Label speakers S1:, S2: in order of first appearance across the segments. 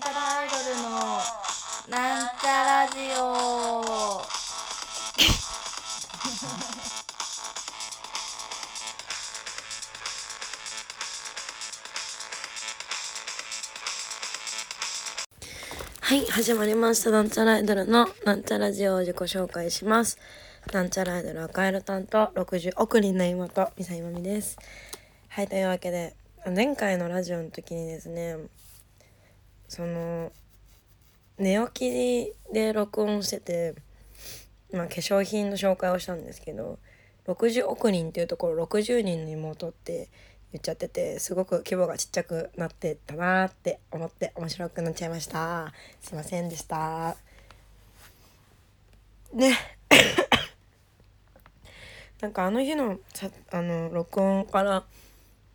S1: なんちゃらアイドルのなんちゃラジオ。はい始まりました。なんちゃらアイドルのなんちゃラジオを自己紹介します。なんちゃらアイドル赤色担当60億人の妹ミサイマミです。はいというわけで前回のラジオの時にですねその寝起きで録音してて、まあ、化粧品の紹介をしたんですけど60億人っていうところ60人の妹って言っちゃっててすごく規模がちっちゃくなってたなって思って面白くなっちゃいました。すいませんでした。ね。なんかあの日のさあの録音から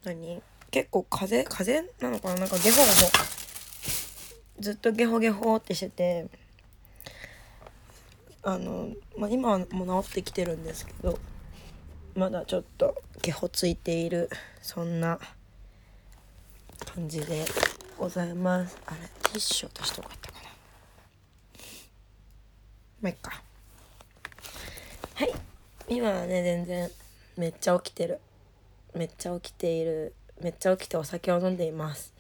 S1: 何？結構風風なのかな？なんかゲホゲホずっとゲホゲホってしててあの、まあ、今はもう治ってきてるんですけどまだちょっとゲホついているそんな感じでございます。あれティッシュ落としてよかったかな。まあいっか。はい。今はね全然めっちゃ起きてる。めっちゃ起きている。めっちゃ起きてお酒を飲んでいます。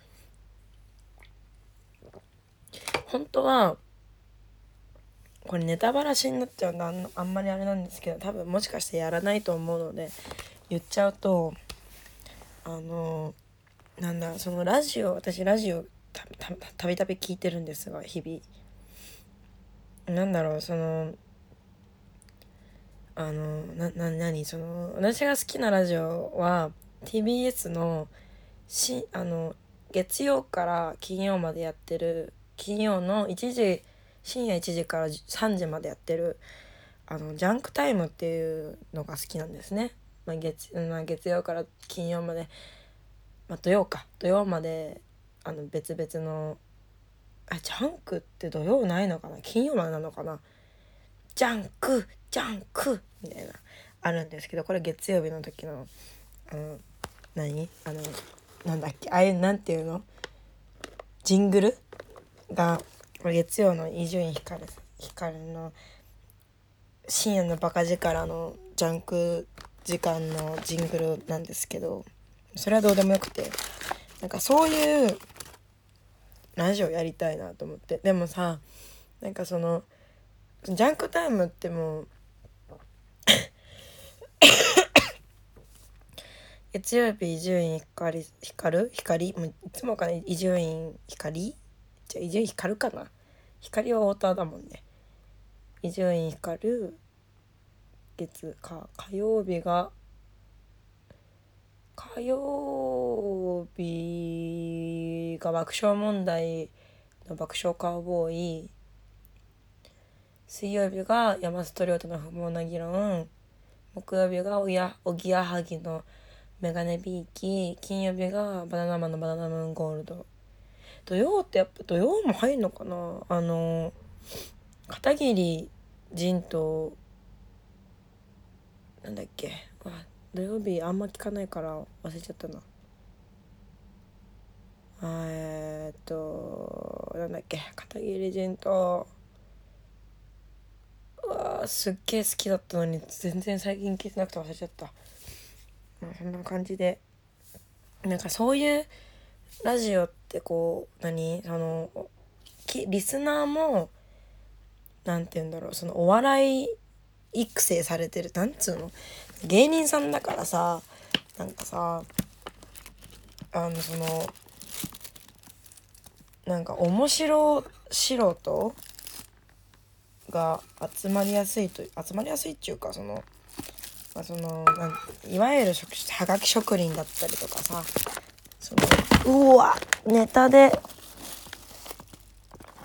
S1: 本当はこれネタバラシになっちゃうんであんあんまりあれなんですけど多分もしかしてやらないと思うので言っちゃうとあのなんだそのラジオ私ラジオたびたび聞いてるんですが日々。なんだろうそのあのなな何その私が好きなラジオは TBS のしあの月曜から金曜までやってる金曜の1時深夜1時から3時までやってるあのジャンクタイムっていうのが好きなんですね。まあ、月まあ、月曜から金曜まで、まあ、土曜か。土曜まであの別々のあジャンクって土曜ないのかな？金曜までなのかな？ジャンクジャンク!みたいなあるんですけどこれ月曜日の時のあの何？あのなんだっけ？あれなんていうの？ジングル？が月曜の伊集院光光の深夜のバカ力のジャンク時間のジングルなんですけどそれはどうでもよくてなんかそういうラジオやりたいなと思って。でもさなんかそのジャンクタイムってもう 月曜日伊集院光光？光？もういつもかね伊集院光？じゃ伊集院光かな？光は太田だもんね。伊集院光月か火曜日が火曜日が爆笑問題の爆笑カウボーイ。水曜日が山里亮太の不毛な議論。木曜日がおやおぎやはぎのメガネビーキ。金曜日がバナナマンのバナナムーンゴールド。土曜ってやっぱ土曜も入んのかな？あの片桐仁となんだっけ？あ土曜日あんま聞かないから忘れちゃったな。えー、っとなんだっけ？片桐仁とうわすっげえ好きだったのに全然最近聞いてなくて忘れちゃった。まあそんな感じで。なんかそういうラジオってこう何？そのリスナーも何て言うんだろうそのお笑い育成されてるなんつうの？芸人さんだからさなんかさあのそのなんか面白素人が集まりやすいと集まりやすいっていうかその,、まあ、そのなんいわゆるはがき職人だったりとかさそのう。わネタで。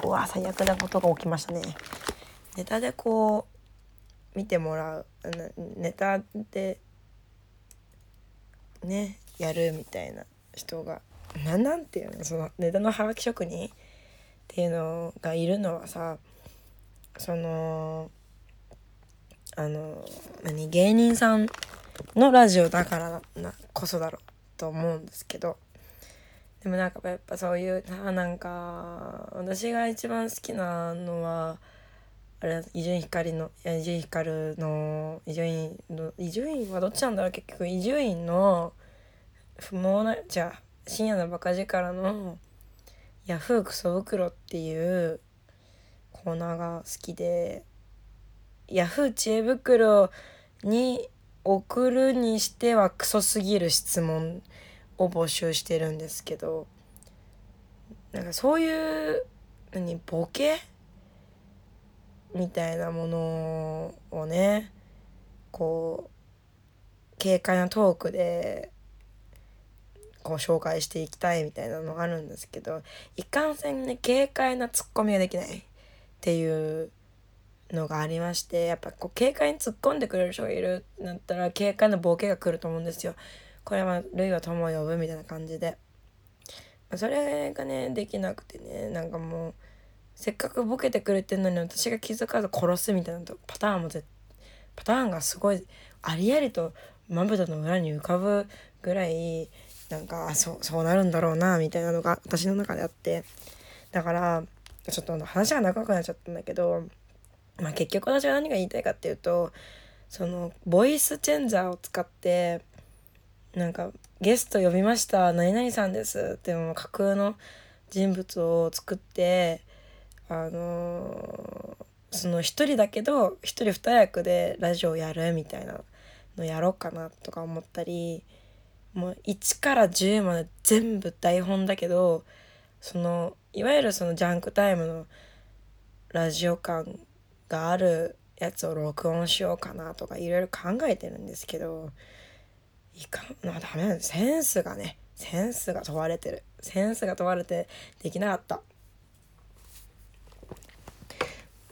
S1: うわ最悪なことが起きましたね。ネタでこう見てもらう。ネタでねやるみたいな人が。ななんていうの？そのネタのハガキ職人っていうのがいるのはさそのあの何？芸人さんのラジオだからなこそだろうと思うんですけど。でもなんかやっぱそういうあなんか私が一番好きなのはあれ伊集院光の伊集院光の伊集院の伊集院はどっちなんだろう結局伊集院の不毛なじゃあ深夜のバカ力のヤフークソ袋っていうコーナーが好きでヤフー知恵袋に送るにしてはクソすぎる質問。を募集してるんですけどなんかそういう何ボケ？みたいなものをねこう軽快なトークでこう紹介していきたいみたいなのがあるんですけどいかんせんね軽快なツッコミができないっていうのがありましてやっぱこう軽快に突っ込んでくれる人がいるんだったら軽快なボケが来ると思うんですよ。これは「類は友を呼ぶ」みたいな感じで。それがねできなくてねなんかもうせっかくボケてくれてんのに私が気づかず殺すみたいなパターンもぜパターンがすごいありありとまぶたの裏に浮かぶぐらいなんかそうそうなるんだろうなみたいなのが私の中であってだからちょっと話が長くなっちゃったんだけど、まあ、結局私は何が言いたいかっていうとそのボイスチェンジャーを使ってなんかゲスト呼びました。何々さんです。っていう架空の人物を作ってあのー、その一人だけど一人二役でラジオやるみたいなのやろうかなとか思ったりもう1から10まで全部台本だけどそのいわゆるそのジャンクタイムのラジオ感があるやつを録音しようかなとかいろいろ考えてるんですけどいかん。なダメなんセンスがねセンスが問われてる。センスが問われてできなかった。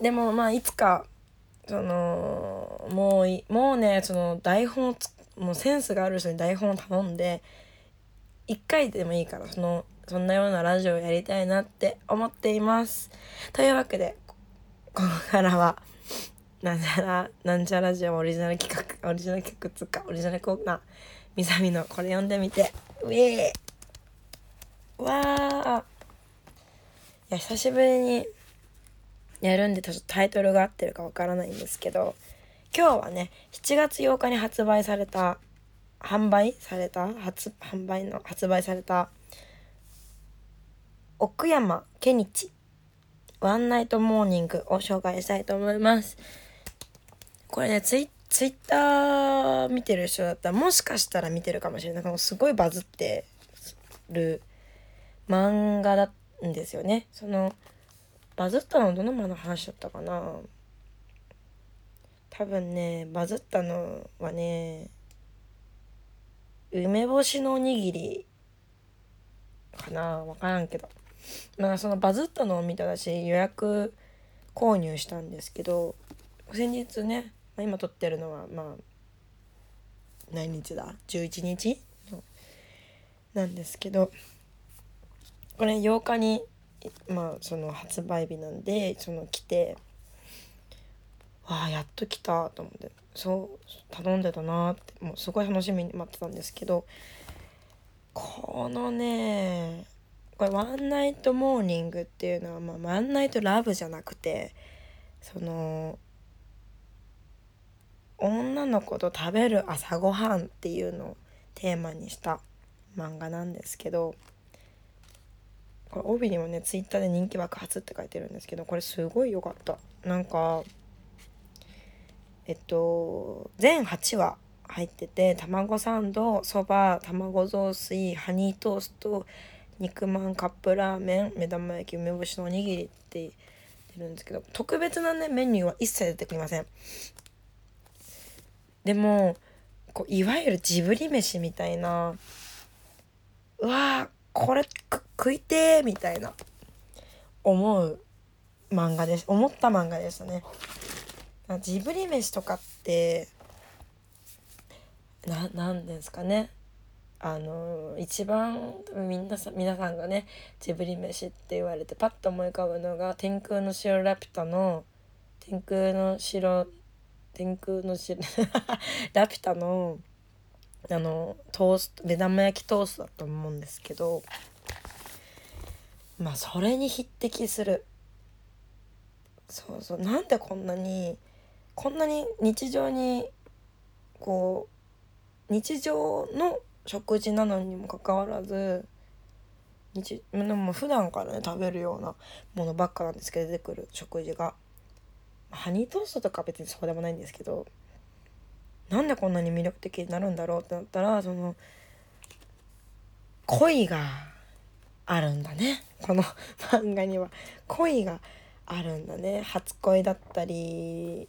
S1: でもまあいつかそのもうもうねその台本をもうセンスがある人に台本を頼んで1回でもいいからそのそんなようなラジオをやりたいなって思っています。というわけでここからはなんちゃらなんちゃらラジオオリジナル企画オリジナル企画つかオリジナルコーナーみさみのこれ読んでみて。ウェー。わー。いや久しぶりにやるんでちょっとタイトルが合ってるかわからないんですけど今日はね7月8日に発売された販売された発販売の発売された奥山ケニチワンナイトモーニングを紹介したいと思います。これねツイツイッター見てる人だったらもしかしたら見てるかもしれない。すごいバズってる漫画なんですよね。そのバズったのどの間の話だったかな？多分ねバズったのはね梅干しのおにぎりかな？分からんけど。まあそのバズったのを見たらし予約購入したんですけど先日ね、まあ、今撮ってるのはまあ何日だ？11日？なんですけどこれ8日にまあその発売日なんでその来てわあやっと来たと思ってそう頼んでたなってもうすごい楽しみに待ってたんですけどこのねこれ「ワンナイトモーニング」っていうのは、まあ、ワンナイトラブじゃなくてその女の子と食べる朝ごはんっていうのをテーマにした漫画なんですけどこれ帯にもねツイッターで人気爆発って書いてるんですけどこれすごい良かった。なんかえっと全8話入ってて卵サンドそば卵雑炊ハニートースト肉まんカップラーメン目玉焼き梅干しのおにぎりって言ってるんですけど特別なねメニューは一切出てきません。でもこういわゆるジブリ飯みたいな。うわーこれ食いてーみたいな。思う漫画です。思った漫画でしたね。ジブリ飯とかってななんですかね。あの一番みんなさ皆さんがねジブリ飯って言われてパッと思い浮かぶのが「天空の城ラピュタ」の「天空の城天空の城。ラピュタのあのトースト目玉焼きトーストだと思うんですけどまあそれに匹敵する。そうそう。なんでこんなにこんなに日常にこう日常の食事なのにもかかわらず日でも普段からね食べるようなものばっかなんですけど出てくる食事が。ハニートーストとか別にそうでもないんですけどなんでこんなに魅力的になるんだろうってなったらその恋があるんだね。この 漫画には。恋があるんだね。初恋だったり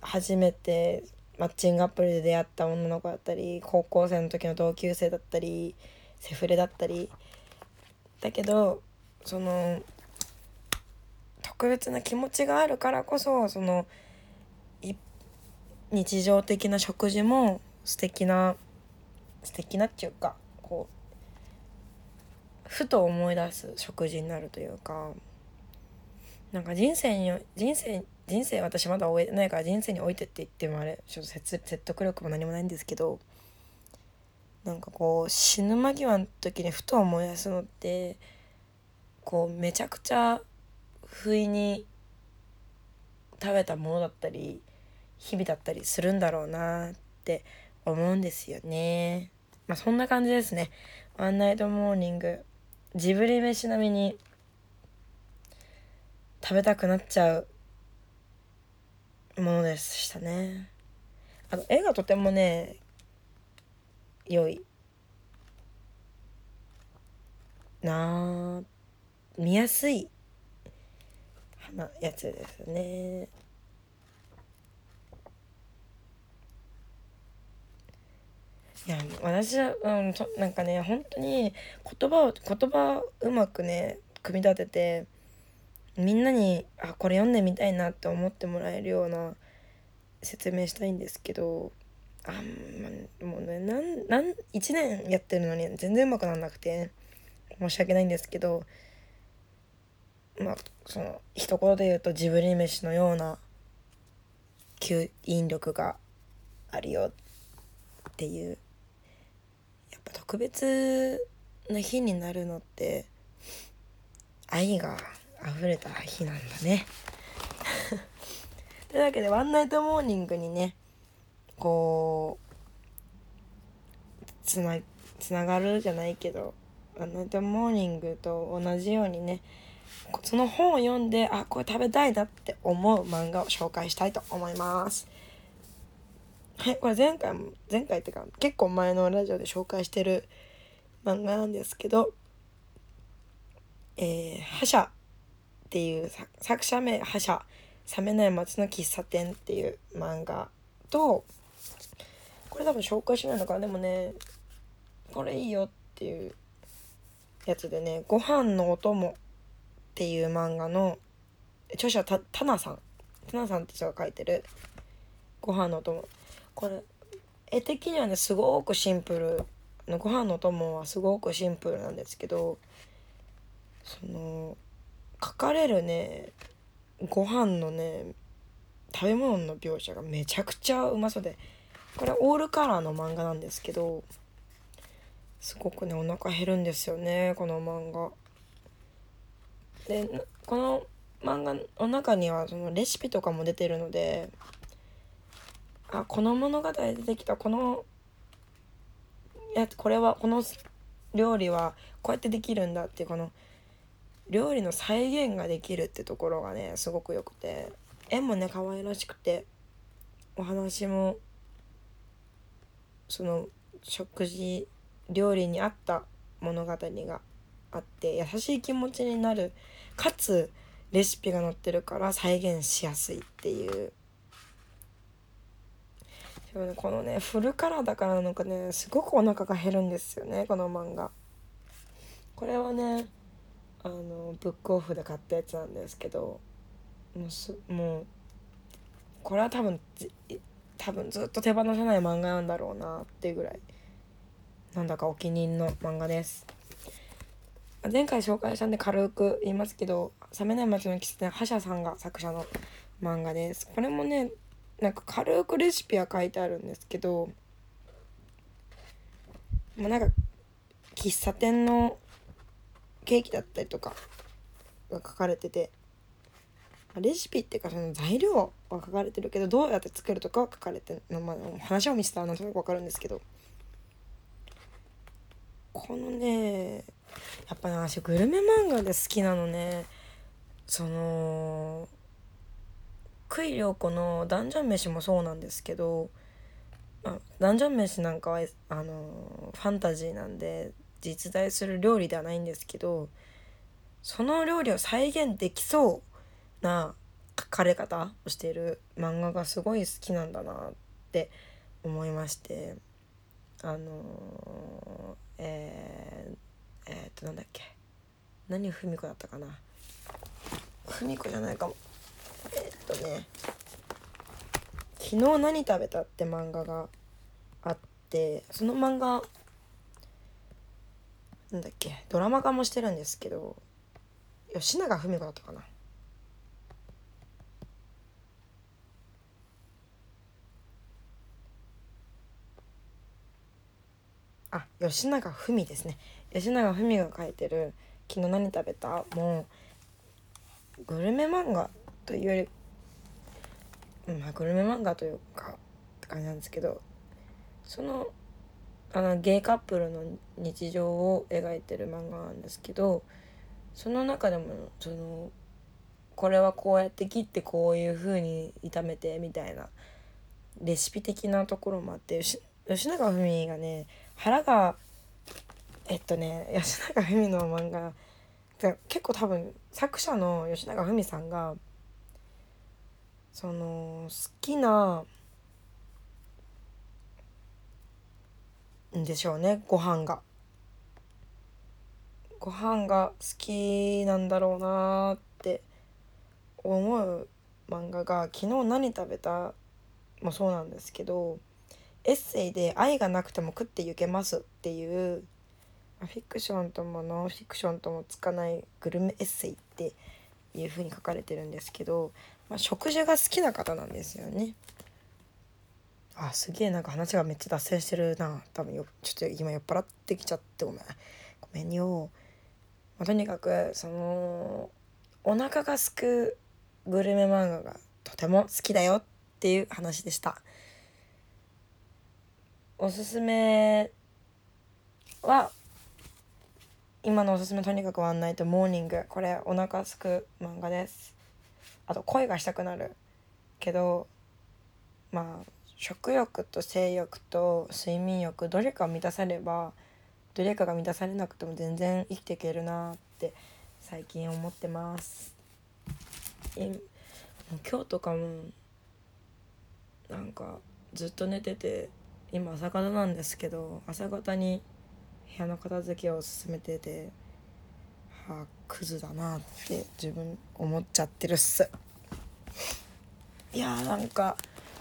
S1: 初めてマッチングアプリで出会った女の子だったり高校生の時の同級生だったりセフレだったり。だけどその特別な気持ちがあるからこそその日常的な食事も素敵な素敵なっていうかこうふと思い出す食事になるというかなんか人生に人生人生私まだ終えてないから人生においてって言ってもあれちょっと説得力も何もないんですけどなんかこう死ぬ間際の時にふと思い出すのってこうめちゃくちゃ不意に食べたものだったり日々だったりするんだろうなって思うんですよね。まあそんな感じですね。ワンナイトモーニングジブリ飯並みに食べたくなっちゃうものでしたね。あの絵がとてもね良いなあ見やすいなやつですね。いや私は、うん、となんかね本当に言葉を言葉をうまくね組み立ててみんなにあこれ読んでみたいなって思ってもらえるような説明したいんですけどあん、まもうねなんなん1年やってるのに全然うまくならなくて申し訳ないんですけどまあその一言で言うとジブリ飯のような吸引力があるよっていう。やっぱ特別な日になるのって愛が溢れた日なんだね。というわけでワンナイトモーニングにねこうつなつながるじゃないけどワンナイトモーニングと同じようにねその本を読んであこれ食べたいなって思う漫画を紹介したいと思います。はいこれ前回も前回っていうか結構前のラジオで紹介してる漫画なんですけどえー、覇者っていう作者名覇者冷めない街の喫茶店っていう漫画とこれ多分紹介しないのかな。でもねこれいいよっていうやつでねご飯のお供っていう漫画の著者たタナさん。タナさんって人が書いてる。ご飯のお供。これ絵的にはねすごくシンプル。のご飯のお供はすごくシンプルなんですけどその書かれるねご飯のね食べ物の描写がめちゃくちゃうまそうでこれオールカラーの漫画なんですけどすごくねお腹減るんですよねこの漫画。でこの漫画の中にはそのレシピとかも出てるのであこの物語で出てきたこのやこれはこの料理はこうやってできるんだっていうこの料理の再現ができるってところがねすごくよくて絵もね可愛らしくてお話もその食事料理に合った物語があって優しい気持ちになるかつレシピが載ってるから再現しやすいっていう。でもねこのねフルカラーだからなのかねすごくお腹が減るんですよねこの漫画。これはねあのブックオフで買ったやつなんですけどもうすもうこれは多分多分ずっと手放さない漫画なんだろうなっていうぐらいなんだかお気に入りの漫画です。前回紹介したんで軽く言いますけど「冷めない街の喫茶店」覇者さんが作者の漫画です。これもねなんか軽くレシピは書いてあるんですけどまあなんか喫茶店のケーキだったりとかが書かれててレシピっていうかその材料は書かれてるけどどうやって作るとかは書かれてる、まあ、話を見せたらなんとなく分かるんですけどこのねやっぱね私グルメ漫画で好きなのね。その杭良子のダンジョン飯もそうなんですけど、まあ、ダンジョン飯なんかはあのファンタジーなんで実在する料理ではないんですけどその料理を再現できそうな書かれ方をしている漫画がすごい好きなんだなって思いましてあのえー、えー、っとなんだっけ。何文子だったかな。文子じゃないかも。えー、っとね「昨日何食べた?」って漫画があってその漫画なんだっけ。ドラマ化もしてるんですけど吉永文子だったかな。あ吉永文ですね吉永文が書いてる「昨日何食べた?」もグルメ漫画というよりまあグルメ漫画というかって感じなんですけどそのあのゲイカップルの日常を描いてる漫画なんですけどその中でもそのこれはこうやって切ってこういう風に炒めてみたいなレシピ的なところもあって吉永文がね腹がえっとね吉永文の漫画結構多分作者の吉永文さんがその好きなんでしょうねご飯が。ご飯が好きなんだろうなって思う漫画が「昨日何食べた?」もそうなんですけどエッセイで「愛がなくても食ってゆけます」っていうフィクションともノンフィクションともつかないグルメエッセイっていう風に書かれてるんですけど、まあ、食事が好きな方なんですよね。あすげえなんか話がめっちゃ脱線してるな多分よちょっと今酔っ払ってきちゃってごめんごめんよ。まあ、とにかくそのお腹がすくグルメ漫画がとても好きだよっていう話でしたおすすめは今のおすすめとにかくワンナイトモーニング。これお腹すく漫画です。あと恋がしたくなるけどまあ食欲と性欲と睡眠欲どれか満たさればどれかが満たされなくても全然生きていけるなって最近思ってます。今日とかもなんかずっと寝てて今朝方なんですけど朝方に部屋の片付けを進めててはあクズだなって自分思っちゃってるっすいやーなんか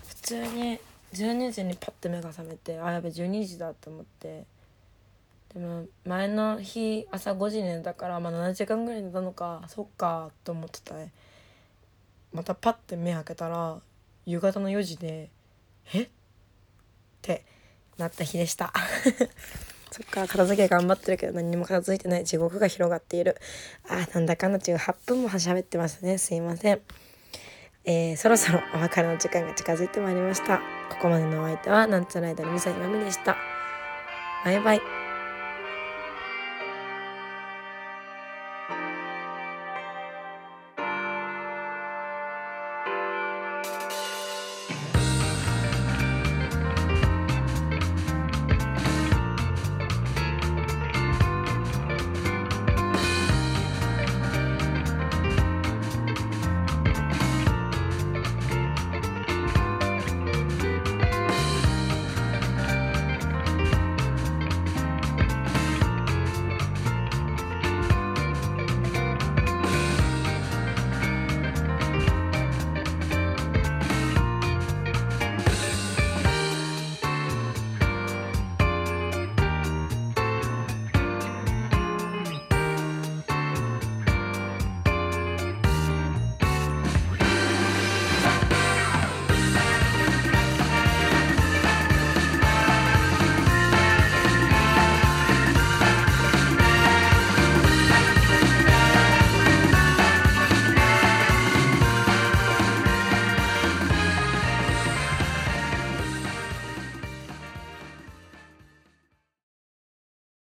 S1: 普通に12時にパッて目が覚めてあやべ12時だって思ってでも前の日朝5時に寝たからまあ7時間ぐらい寝たのかそっかと思ってたまたパッて目開けたら夕方の4時で「え？っ?」ってなった日でした。そっから片付け頑張ってるけど何にも片付いてない地獄が広がっている。あーなんだかんだ18分も喋ってますね。すいません。えー、そろそろお別れの時間が近づいてまいりました。ここまでのお相手はなんちゃら間のみさひまみでした。バイバイ。